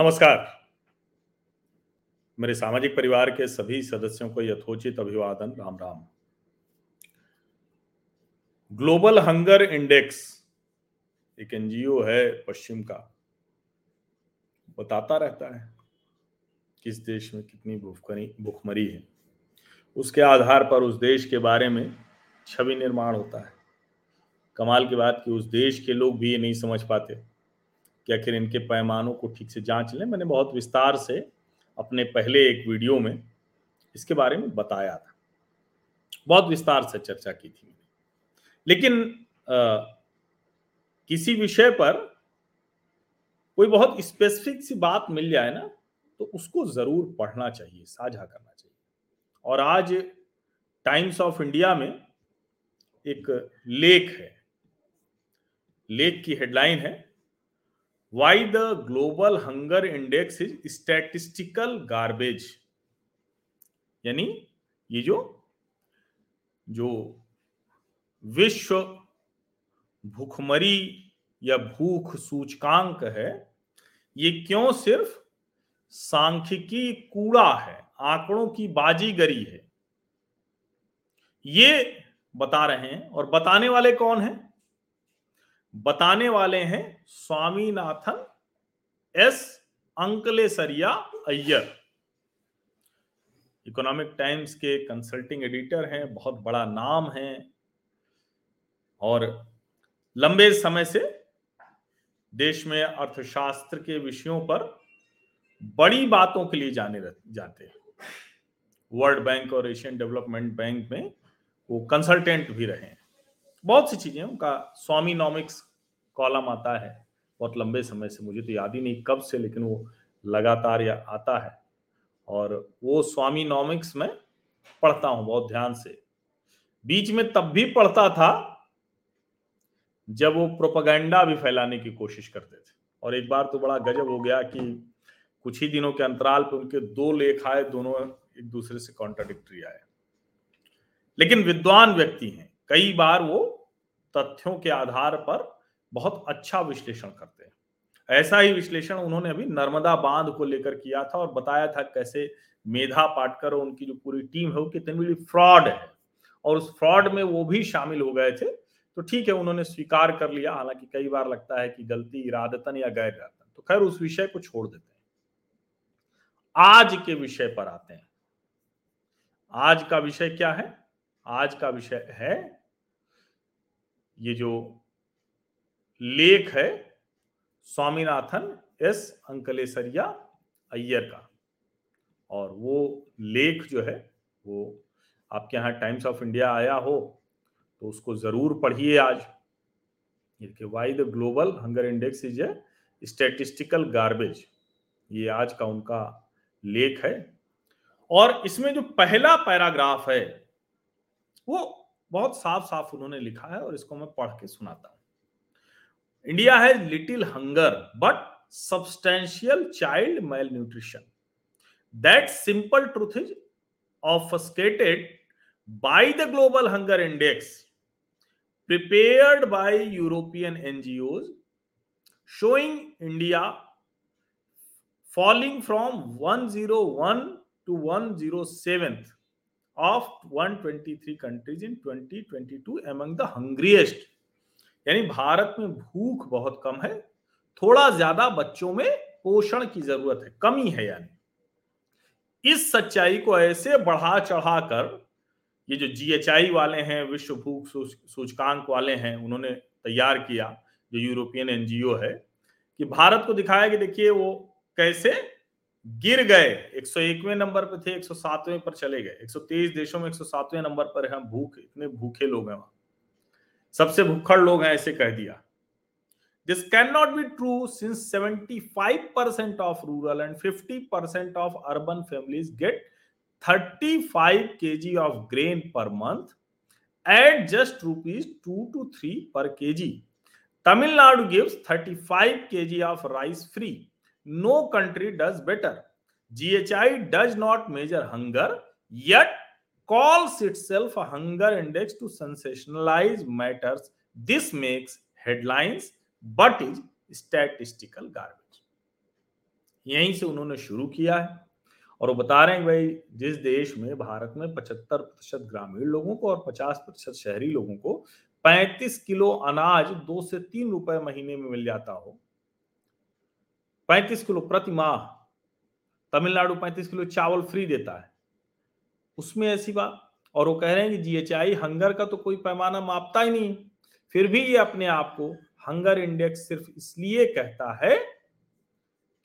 नमस्कार। मेरे सामाजिक परिवार के सभी सदस्यों को यथोचित अभिवादन, Ram Ram. Global hunger index एक एनजीओ है पश्चिम का। बताता रहता है किस देश में कितनी भूखमरी भूखमरी है। उसके आधार पर उस देश के बारे में छवि निर्माण होता है। कमाल की बात कि उस देश के लोग भी ये नहीं समझ पाते। कि आखिर इनके पैमानों को ठीक से जाँच लें। मैंने बहुत विस्तार से अपने पहले एक वीडियो में इसके बारे में बताया था। बहुत विस्तार से चर्चा की थी लेकिन आ, किसी विषय पर कोई बहुत स्पेसिफिक सी बात मिल जाए ना तो उसको ज़रूर पढ़ना चाहिए साझा करना चाहिए। और आज टाइम्स ऑफ़ इंडिया में एक लेख है। लेख की हेडलाइन है why the global hunger index is statistical garbage यानी ये जो जो विश्व भूखमरी या भूख सूचकांक है, ये क्यों सिर्फ़ सांख्यिकी कूड़ा है, आंकड़ों की बाजीगरी है? ये बता रहे हैं और बताने वाले कौन हैं? बताने वाले हैं Swaminathan S Anklesaria Aiyar. Economic Times के कंसल्टिंग एडिटर हैं, बहुत बड़ा नाम है। और लंबे समय से देश में अर्थशास्त्र के विषयों पर बड़ी बातों के लिए जाने जाते हैं। वर्ल्ड बैंक और एशियन डेवलपमेंट बैंक में वो कंसल्टेंट भी रहे हैं। बहुत सी चीज़ें उनका स्वामी नॉमिक्स कॉलम आता है। बहुत लंबे समय से, मुझे तो याद ही नहीं कब से, लेकिन वो लगातार या आता है। और वो स्वामी नॉमिक्स में पढ़ता हूँ बहुत ध्यान से। बीच में तब भी पढ़ता था, जब वो प्रोपागेंडा भी फैलाने की कोशिश करते थे। और एक बार तो बड़ा गजब हो गया कि कुछ ही दिनों के अंतराल पर उनके दो लेख आए, दोनों एक दूसरे से कॉन्ट्राडिक्टरी आए। लेकिन विद्वान व्यक्ति हैं कई बार वो तथ्यों के आधार पर बहुत अच्छा विश्लेषण करते हैं। ऐसा ही विश्लेषण उन्होंने अभी नर्मदा बाँध को लेकर किया था और बताया था कैसे मेधा पाटकर और उनकी जो पूरी टीम है वो कितनी बड़ी फ्रॉड है और उस फ्रॉड में वो भी शामिल हो गए थे। तो ठीक है, उन्होंने स्वीकार कर लिया। हालाँकि कई बार लगता है कि गलती इरादतन या गैर इरादतन तो खैर, उस विषय को छोड़ देते हैं। आज के विषय पर आते हैं। आज का विषय क्या है? आज का विषय है ये जो लेख है, स्वामीनाथन एस अंकलेसरिया अय्यर का। और वो लेख जो है, वो आपके यहाँ टाइम्स ऑफ़ इंडिया आया हो तो उसको ज़रूर पढ़िए आज। देखिए why the global hunger index is a statistical garbage ये आज का उनका लेख है। और इसमें जो पहला पैराग्राफ है, वो बहुत साफ़ साफ़ उन्होंने लिखा है और इसको मैं पढ़ के सुनाता हूँ। India has little hunger but substantial child malnutrition that simple truth is obfuscated by the global hunger index prepared by European NGO showing India falling from 101 to 107 of 123 countries in 2022 among the hungriest. यानी भारत में भूख बहुत कम है, थोड़ा ज़्यादा बच्चों में पोषण की ज़रूरत है, कमी है यानी। इस सच्चाई को ऐसे बढ़ा चढ़ा कर ये जो जीएचआई वाले हैं, विश्व भूख सूचकांक वाले हैं, उन्होंने तैयार किया, जो यूरोपियन एनजीओ है, कि भारत को दिखाया कि देखिए वो कैसे गिर गए 101वें नंबर पर थे 107वें पर चले गए 123 देशों में 107वें नंबर पर हम भूख, इतने भूखे लोग हैं वहाँ सबसे भूखड़ लोग हैं, ऐसे कह दिया this can not be true since 75% of rural and 50% of urban families get 35 kg of grain per month at just rupees 2 to 3 per kg. Tamil Nadu gives 35 kg of rice free. No country does better. GHI does not measure hunger, yet calls itself a hunger index to sensationalize matters. This makes headlines, but is statistical garbage. यहीं से उन्होंने शुरू किया है और वो बता रहे हैं भाई जिस देश में भारत में पचहत्तर प्रतिशत ग्रामीण लोगों को और पचास प्रतिशत शहरी लोगों को पैंतीस किलो अनाज दो से तीन रुपए महीने में मिल जाता हो पैंतीस किलो प्रति माह तमिलनाडु पैंतीस किलो चावल फ्री देता है। उसमें ऐसी बात, और वो कह रहे हैं कि जीएचआई हंगर का तो कोई पैमाना मापता ही नहीं फिर भी ये अपने आप को हंगर इंडेक्स सिर्फ़ इसलिए कहता है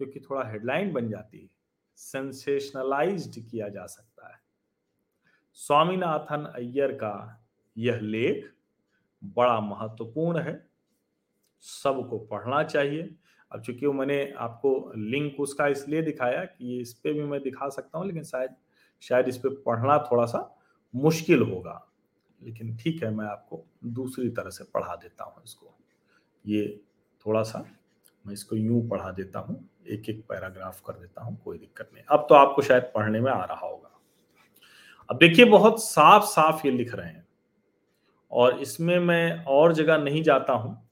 क्योंकि थोड़ा हेडलाइन बन जाती है। सेंसेशनलाइज्ड किया जा सकता है। स्वामीनाथन अय्यर का यह लेख बड़ा महत्वपूर्ण है। सबको पढ़ना चाहिए। अब चूँकि वो मैंने आपको लिंक उसका इसलिए दिखाया कि इस पर भी मैं दिखा सकता हूँ, लेकिन शायद शायद इस पर पढ़ना थोड़ा सा मुश्किल होगा। लेकिन ठीक है, मैं आपको दूसरी तरह से पढ़ा देता हूँ इसको। ये थोड़ा सा मैं इसको यूँ पढ़ा देता हूँ एक एक पैराग्राफ कर देता हूँ, कोई दिक्कत नहीं। अब तो आपको शायद पढ़ने में आ रहा होगा। अब देखिए, बहुत साफ़ साफ़ ये लिख रहे हैं। और इसमें मैं और जगह नहीं जाता हूँ।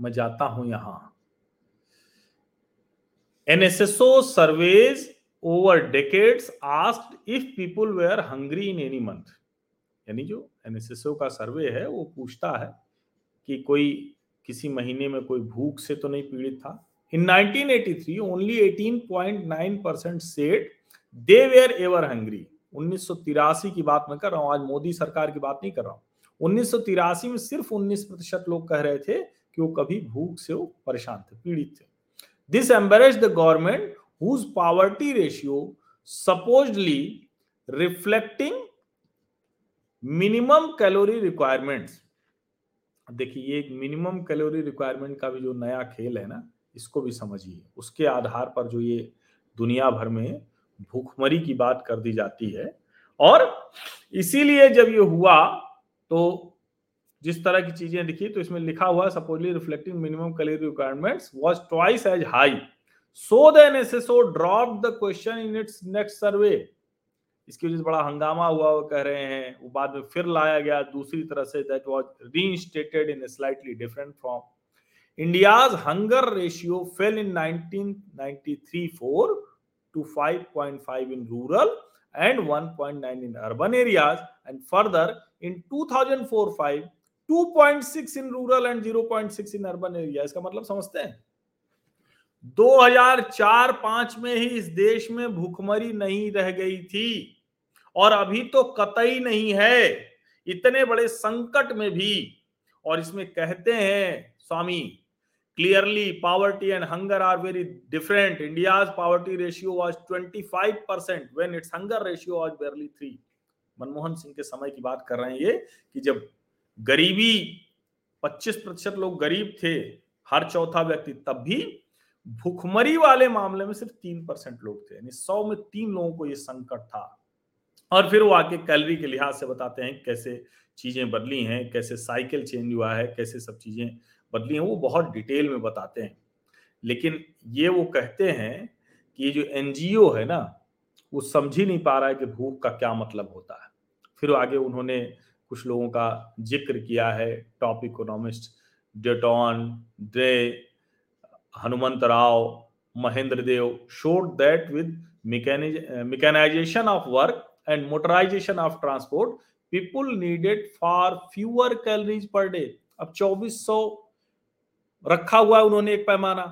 मैं जाता हूँ यहाँ। NSSO surveys over decades asked if people were hungry in any month यानी जो एनएसएसओ का सर्वे है, वो पूछता है कि कोई किसी महीने में कोई भूख से तो नहीं पीड़ित था। In 1983 only 18.9 percent said they were ever hungry उन्नीस की बात मैं कर रहा हूँ, आज मोदी सरकार की बात नहीं कर रहा हूँ। उन्नीस में सिर्फ़ 19 प्रतिशत लोग कह रहे थे कि वो कभी भूख से वो परेशान थे, पीड़ित थे। This embarrassed the government whose poverty ratio supposedly reflecting minimum calorie requirements देखिए, ये एक मिनिमम कैलोरी रिक्वायरमेंट का भी जो नया खेल है ना, इसको भी समझिए। उसके आधार पर जो ये दुनिया भर में भूखमरी की बात कर दी जाती है। और इसीलिए जब ये हुआ तो जिस तरह की चीज़ें दिखी तो इसमें लिखा हुआ supposedly reflecting minimum calorie requirements was twice as high so the NSSO drop the question in its next survey इसकी वजह से बड़ा हंगामा हुआ, वो कह रहे हैं। वो बाद में फिर लाया गया, दूसरी तरह से that was reinstated in slightly different form India's hunger ratio fell in 1993 4 to 5.5 in rural and 1.9 in urban areas and further in 2004-5 2.6 in rural and 0.6 in urban area, इसका मतलब समझते हैं? 2004-5 में ही इस देश में भूखमरी नहीं रह गई थी और अभी तो कतई नहीं है, इतने बड़े संकट में भी। और इसमें कहते हैं, Swami clearly poverty and hunger are very different India's poverty ratio was 25 percent when its hunger ratio was barely three Manmohan Singh के समय की बात कर रहे हैं ये कि जब गरीबी 25 प्रतिशत लोग गरीब थे, हर चौथा व्यक्ति, तब भी भूखमरी वाले मामले में सिर्फ़ तीन परसेंट लोग थे, यानी सौ में तीन लोगों को ये संकट था। और फिर वो आके कैलरी के लिहाज से बताते हैं कैसे चीज़ें बदली हैं, कैसे साइकिल चेंज हुआ है, कैसे सब चीज़ें बदली हैं, वो बहुत डिटेल में बताते हैं। लेकिन ये वो कहते हैं कि ये जो एनजीओ है ना, वो समझ ही नहीं पा रहा है कि भूख का क्या मतलब होता है। फिर आगे उन्होंने कुछ लोगों का ज़िक्र किया है top economist Deaton Dreze Hanumantha Rao Mahendra Dev showed that with mechanization of work and motorization of transport, people needed far fewer calories per day. अब 2400 रखा हुआ है उन्होंने एक पैमाना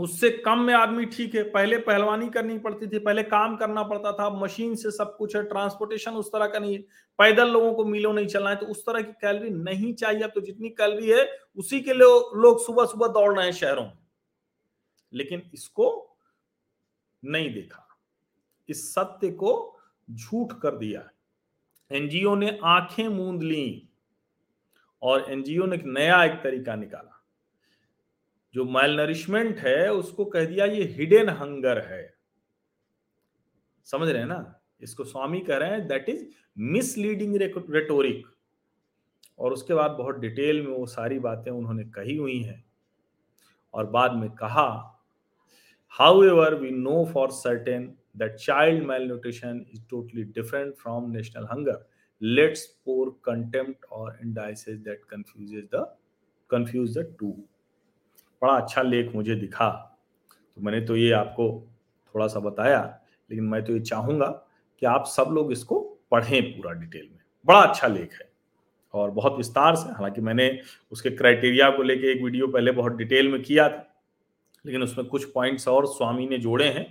उससे कम में आदमी ठीक है। पहले पहलवानी करनी पड़ती थी, पहले काम करना पड़ता था। मशीन से सब कुछ है, ट्रांसपोर्टेशन उस तरह का नहीं है। पैदल लोगों को मीलों नहीं चलना है तो उस तरह की कैलरी नहीं चाहिए। अब तो जितनी कैलरी है, उसी के लिए लोग सुबह सुबह दौड़ रहे हैं शहरों में। लेकिन इसको नहीं देखा। इस सत्य को झूठ कर दिया एनजीओ ने आँखें मूंद ली और एनजीओ ने एक नया एक तरीका निकाला। जो माइल नरिशमेंट है, उसको कह दिया ये हिडन हंगर है। समझ रहे हैं ना? इसको स्वामी कह रहे हैं दैट इज़ मिसलीडिंग रेटोरिक और उसके बाद बहुत डिटेल में वो सारी बातें उन्होंने कही हुई हैं। और बाद में कहा however we know for certain that child malnutrition is totally different from national hunger let's pour contempt और indices that confuse the confuse the two बड़ा अच्छा लेख मुझे दिखा। तो मैंने तो ये आपको थोड़ा सा बताया, लेकिन मैं तो ये चाहूँगा कि आप सब लोग इसको पढ़ें पूरा डिटेल में। बड़ा अच्छा लेख है और बहुत विस्तार से, हालाँकि मैंने उसके क्राइटेरिया को लेके एक वीडियो पहले बहुत डिटेल में किया था, लेकिन उसमें कुछ पॉइंट्स और स्वामी ने जोड़े हैं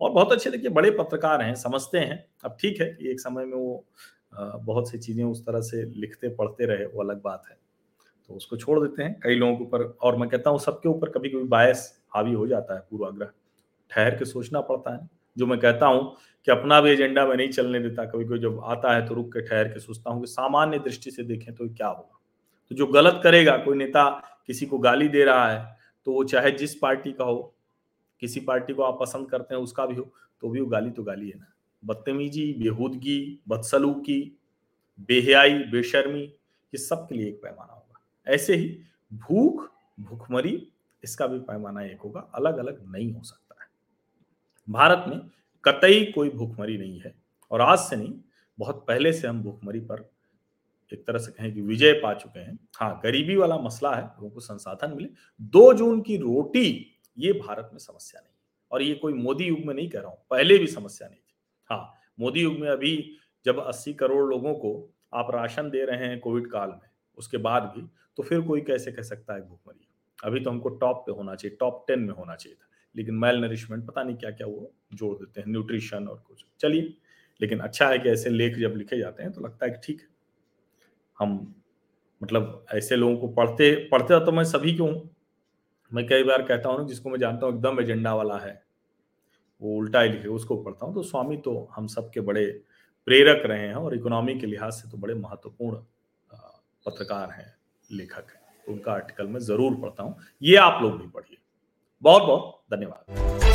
और बहुत अच्छे, देखिए, बड़े पत्रकार हैं, समझते हैं। अब ठीक है एक समय में वो बहुत सी चीज़ें उस तरह से लिखते, पढ़ते रहे, वो अलग बात है। तो उसको छोड़ देते हैं। कई लोगों के ऊपर और मैं कहता हूँ, सबके ऊपर कभी कभी बायस हावी हो जाता है पूर्वाग्रह। ठहर के सोचना पड़ता है। जो मैं कहता हूँ कि अपना भी एजेंडा मैं नहीं चलने देता कभी कोई जब आता है तो रुक के ठहर के सोचता हूँ कि सामान्य दृष्टि से देखें तो क्या होगा? तो जो गलत करेगा, कोई नेता किसी को गाली दे रहा है तो वो चाहे जिस पार्टी का हो, किसी पार्टी को आप पसंद करते हैं, उसका भी हो तो भी वो गाली तो गाली है ना। बदतमीजी, बेहूदगी, बदसलूकी, बेहयाई, बेशर्मी, ये सब के लिए एक पैमाना ऐसे ही भूख, भूखमरी, इसका भी पैमाना एक होगा अलग अलग नहीं हो सकता है। भारत में कतई कोई भूखमरी नहीं है और आज से नहीं, बहुत पहले से हम भूखमरी पर एक तरह से कहें कि विजय पा चुके हैं। हाँ गरीबी वाला मसला है, लोगों को संसाधन मिले। दो जून की रोटी, ये भारत में समस्या नहीं और ये कोई मोदी युग में नहीं कह रहा हूँ, पहले भी समस्या नहीं थी। हाँ मोदी युग में अभी जब 80 करोड़ लोगों को आप राशन दे रहे हैं कोविड काल में उसके बाद भी तो फिर कोई कैसे कह सकता है भूखमरी? अभी तो हमको टॉप पे होना चाहिए, टॉप टेन में होना चाहिए था, लेकिन मेल नरिशमेंट पता नहीं क्या क्या वो जोड़ देते हैं न्यूट्रिशन और कुछ। चलिए, लेकिन अच्छा है कि ऐसे लेख जब लिखे जाते हैं तो लगता है कि ठीक है। हम मतलब ऐसे लोगों को पढ़ते पढ़ते तो मैं सभी क्यों मैं कई बार कहता हूँ जिसको मैं जानता हूँ, एकदम एजेंडा वाला है, वो उल्टा ही लिखे, उसको पढ़ता हूँ तो स्वामी तो हम सबके बड़े प्रेरक रहे हैं और इकोनॉमी के लिहाज से तो बड़े महत्वपूर्ण पत्रकार हैं, लेखक हैं, उनका आर्टिकल मैं ज़रूर पढ़ता हूँ। ये आप लोग भी पढ़िए। बहुत बहुत धन्यवाद।